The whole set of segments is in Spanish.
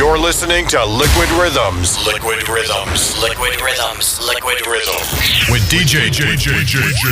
You're listening to Liquid Rhythms. Liquid Rhythms. Liquid Rhythms. Liquid Rhythms. With DJ JJ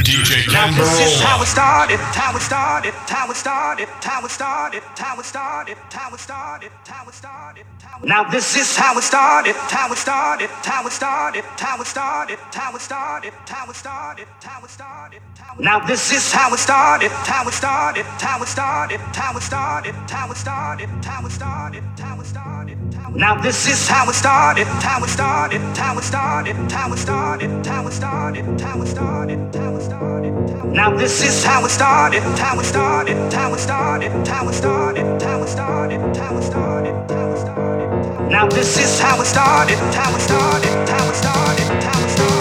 DJ Now this is how it started, how it started, how it started, how it started, how it started, how it started, how it started. Now this is how it started, how it started, how it started, how it started, how it started, how it started, how it started. Now this is how it started, how it started, how it started, how it started, how it started, how it started, how it started. Now this is how it started, how it started, how it started, how it started, how it started, how it started, how it started. Now this is how it started, how it started, how it started, how it started, how it started, how it started, how it started. Now this is how it started, how it started, how it started, how it started.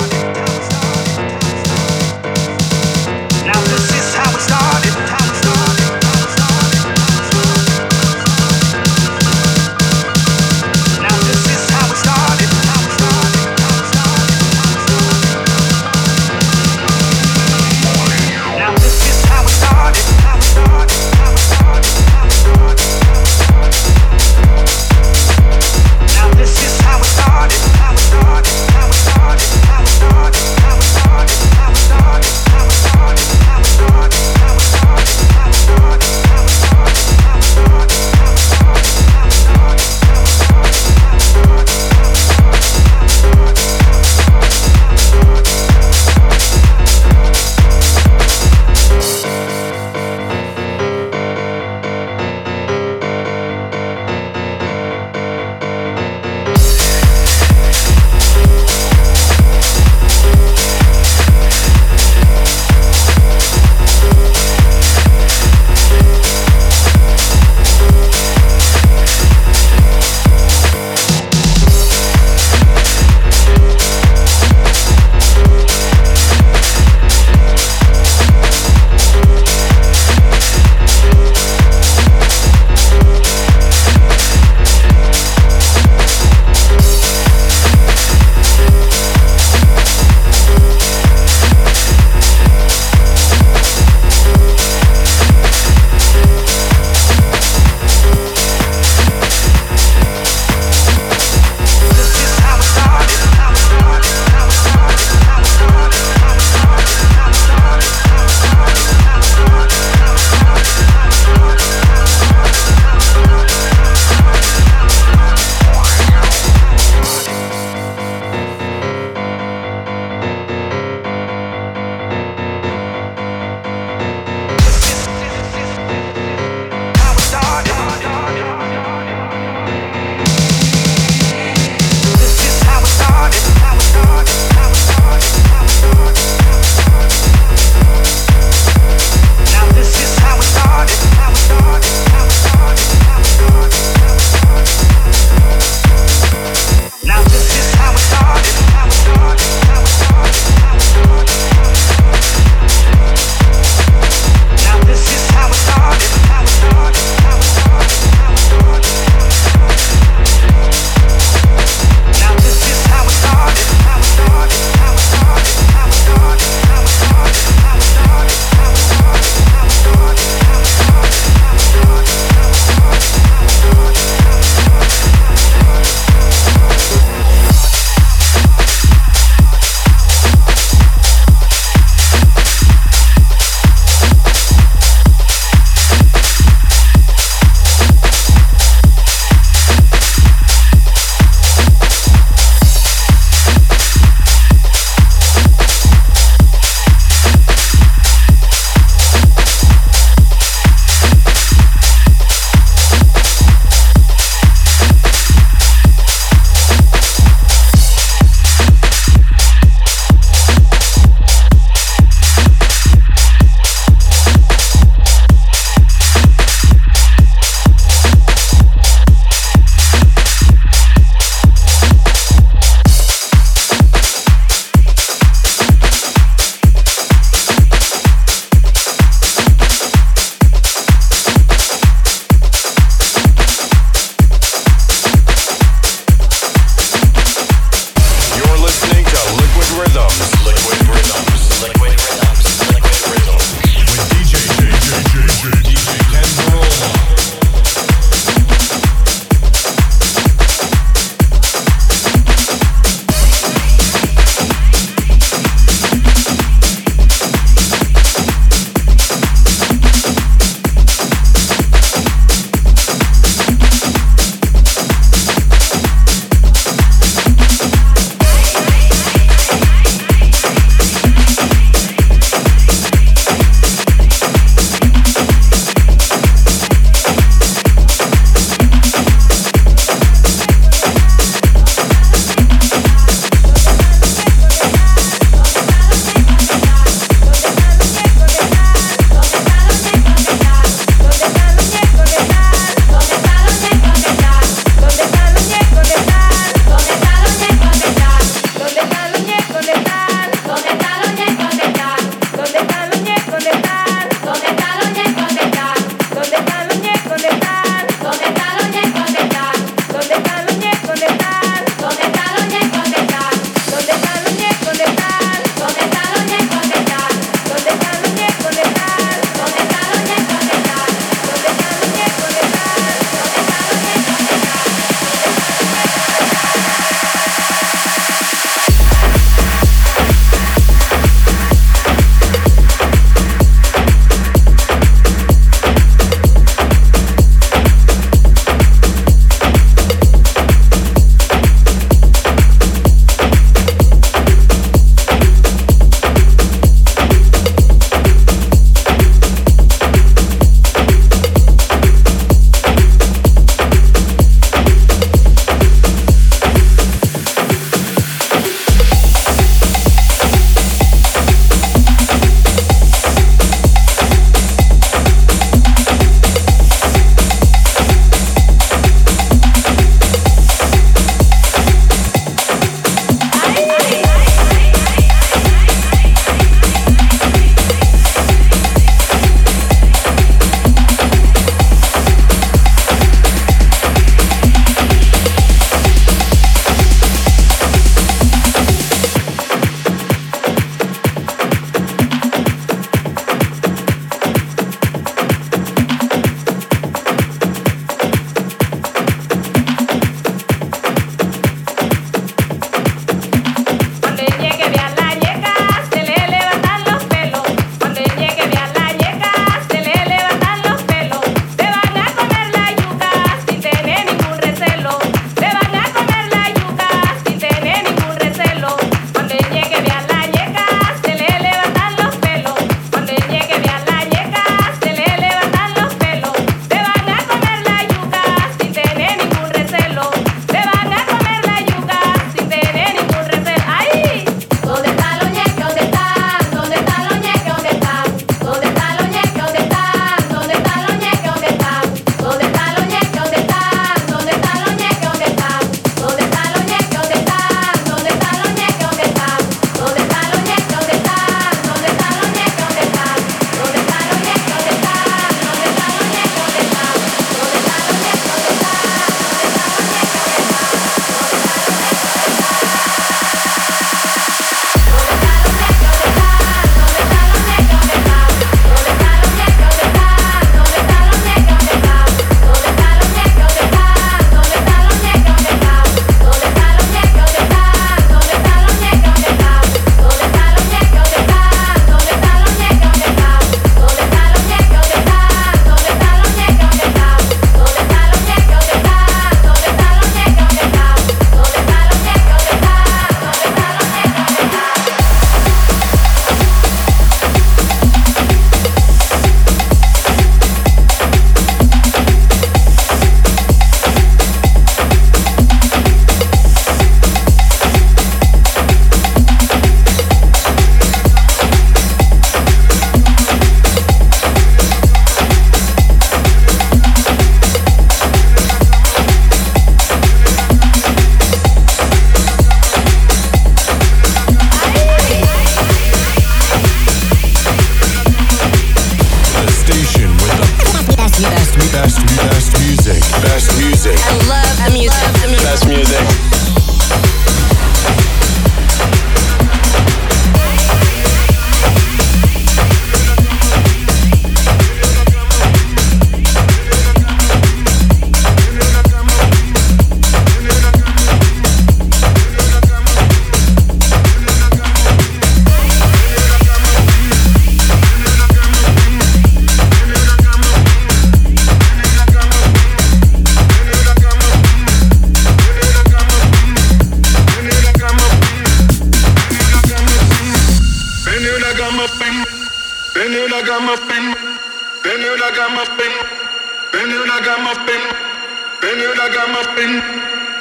gama pin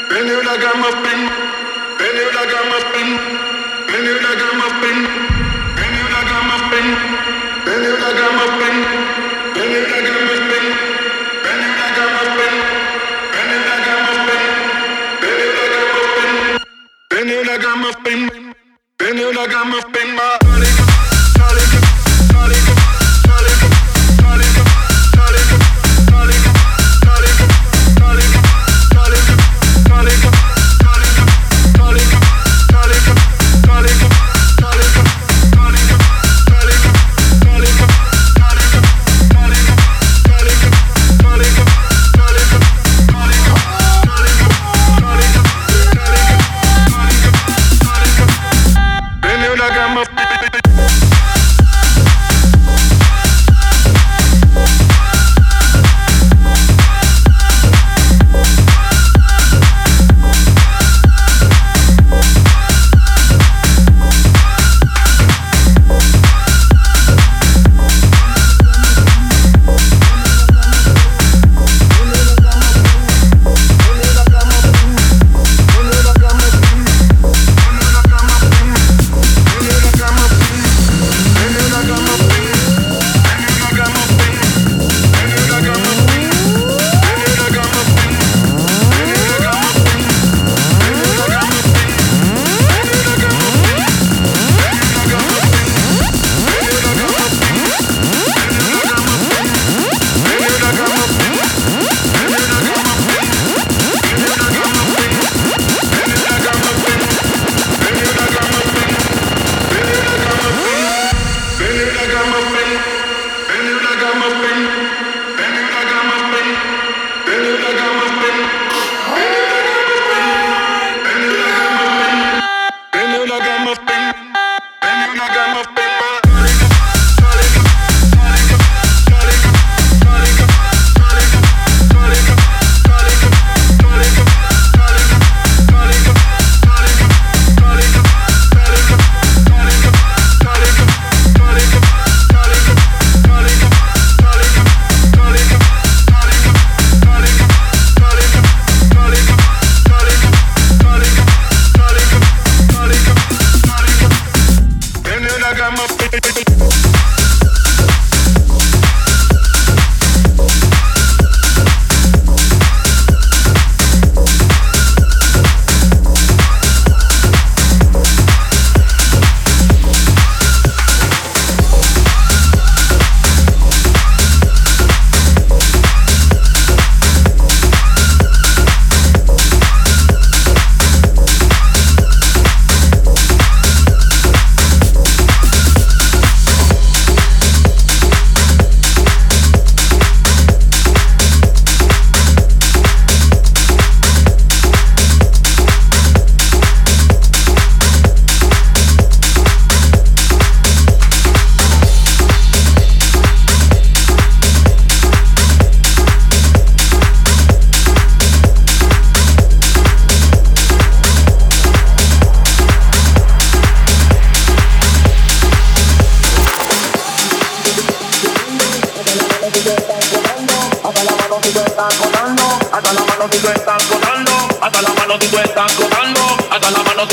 beni la gama pin beni la gama pin beni la gama pin beni la gama pin beni la gama pin beni la gama pin beni la gama pin beni la gama pin beni la gama pin beni la gama pin beni la gama pin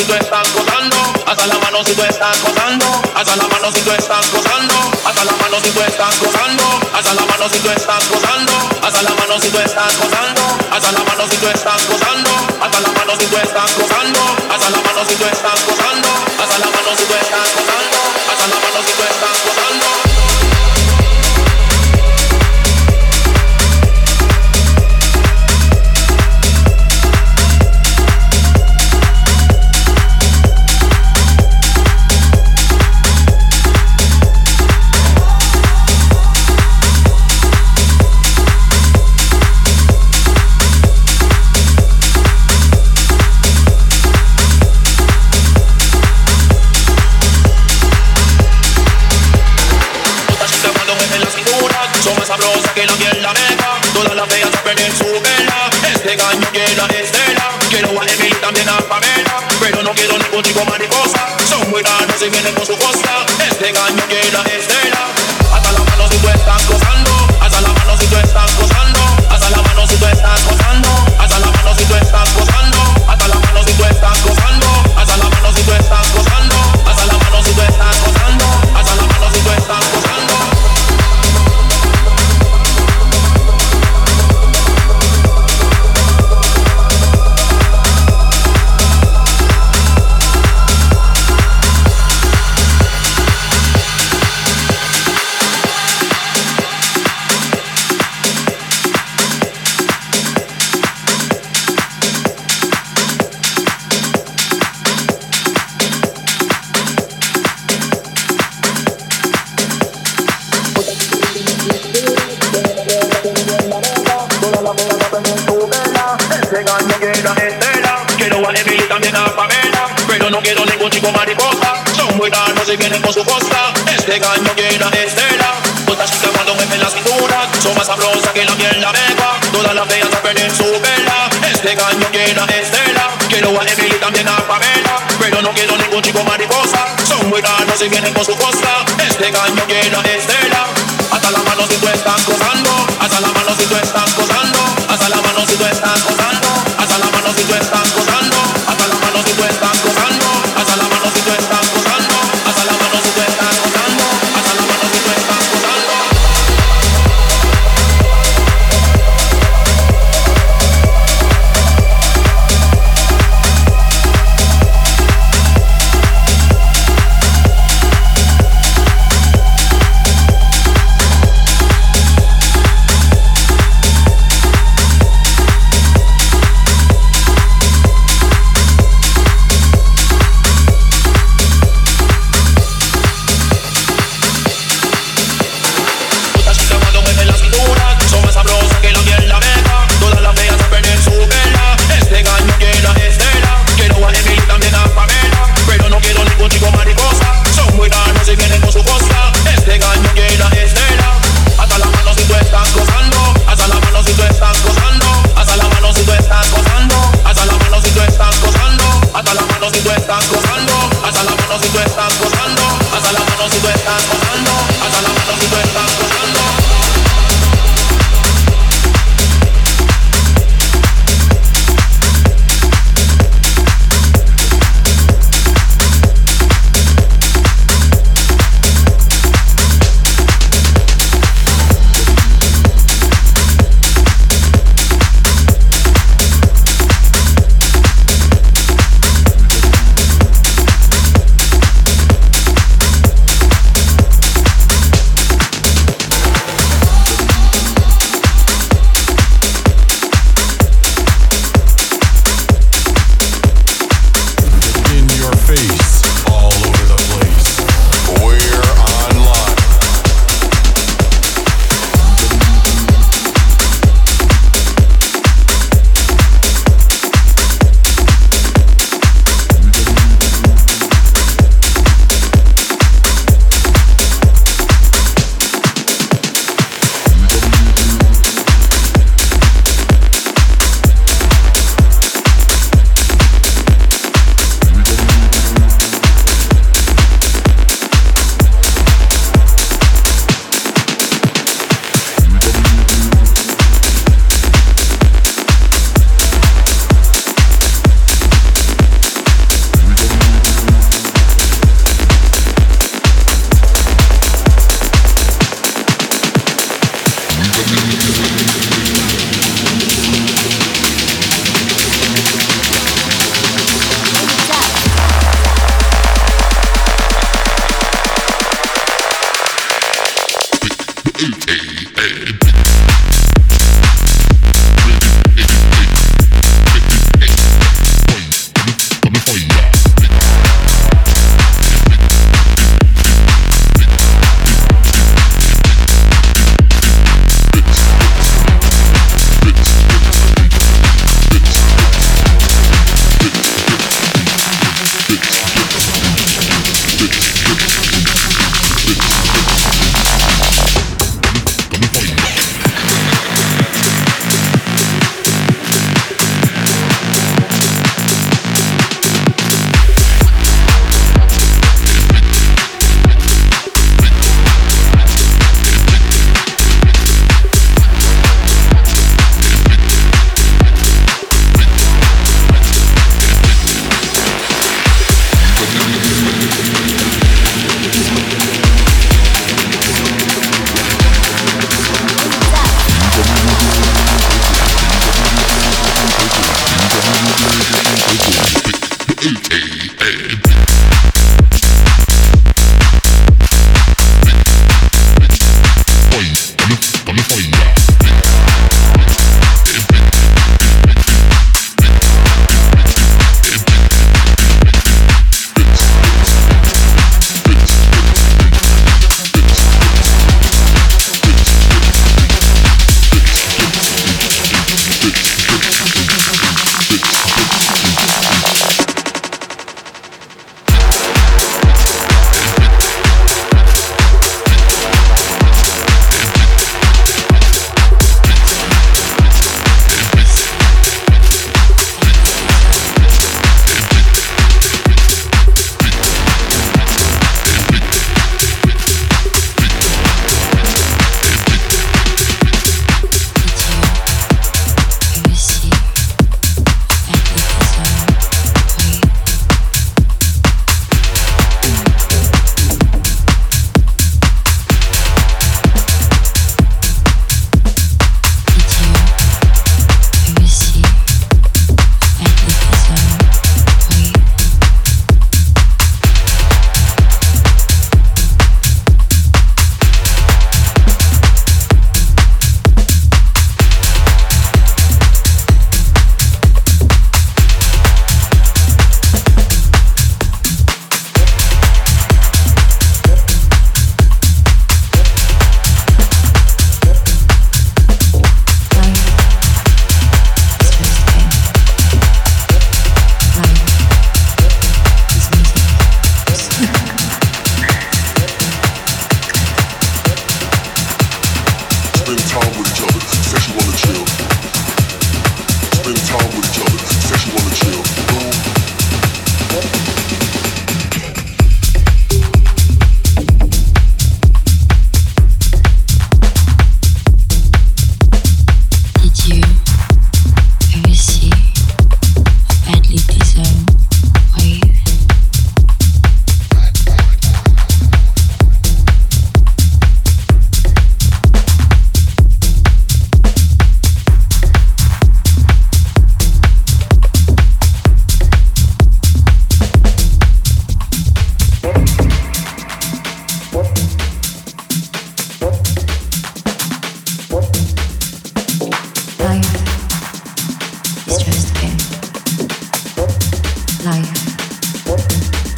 si hasta la mano si tú estás gozando, hasta la mano si tú estás gozando, hasta la mano si tú estás gozando, hasta la mano si tú estás gozando, hasta la mano si tú estás gozando, hasta la mano si tú estás gozando, hasta la mano si tú estás gozando, hasta la mano si tú estás gozando. más sabrosa que la miel la mega. Todas las feas perder su vela. Este gallo llena de estela. Quiero a también a Pamela. Pero no quiero ni ningún tipo mariposa. Son muy raros y vienen con su costa. Este gallo llena de estela. quiero ningún chico mariposa. Son muy caros y vienen con su costa. Este caño llena de estela. Todas chicas cuando mueven las cintura son más sabrosas que la miel la mega. Todas las feas saben en su vela. Este caño llena de estela. Quiero a Emily también a Pamela. Pero no quiero ningún chico mariposa. Son muy caros y vienen con su costa. Este caño llena de estela. Hasta las manos si tú están cruzando.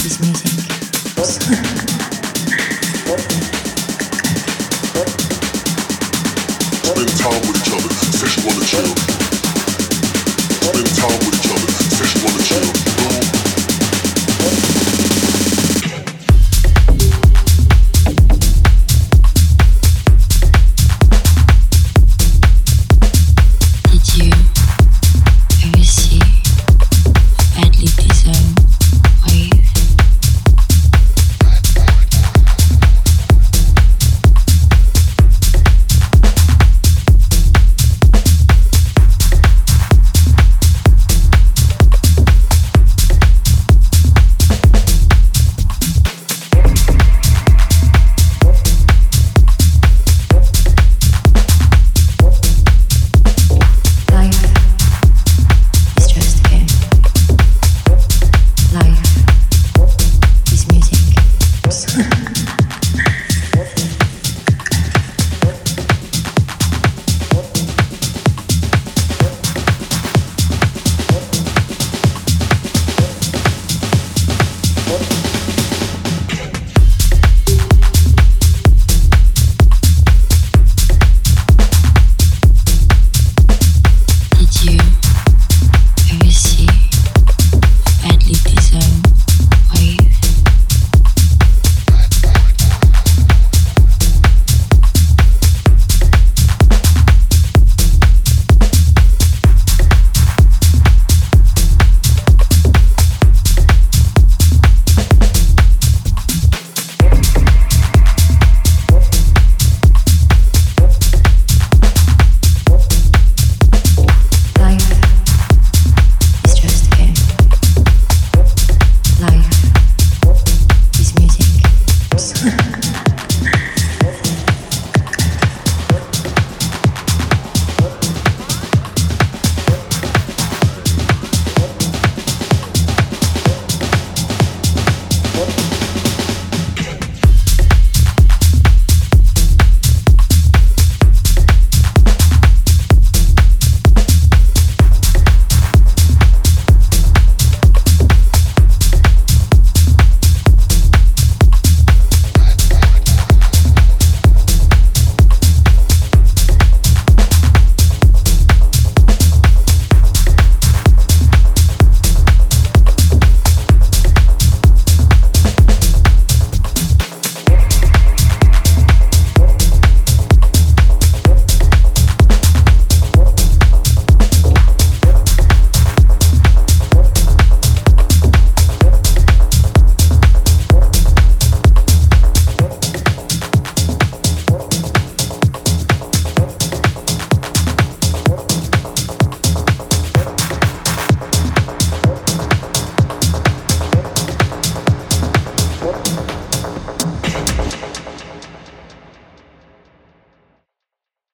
music.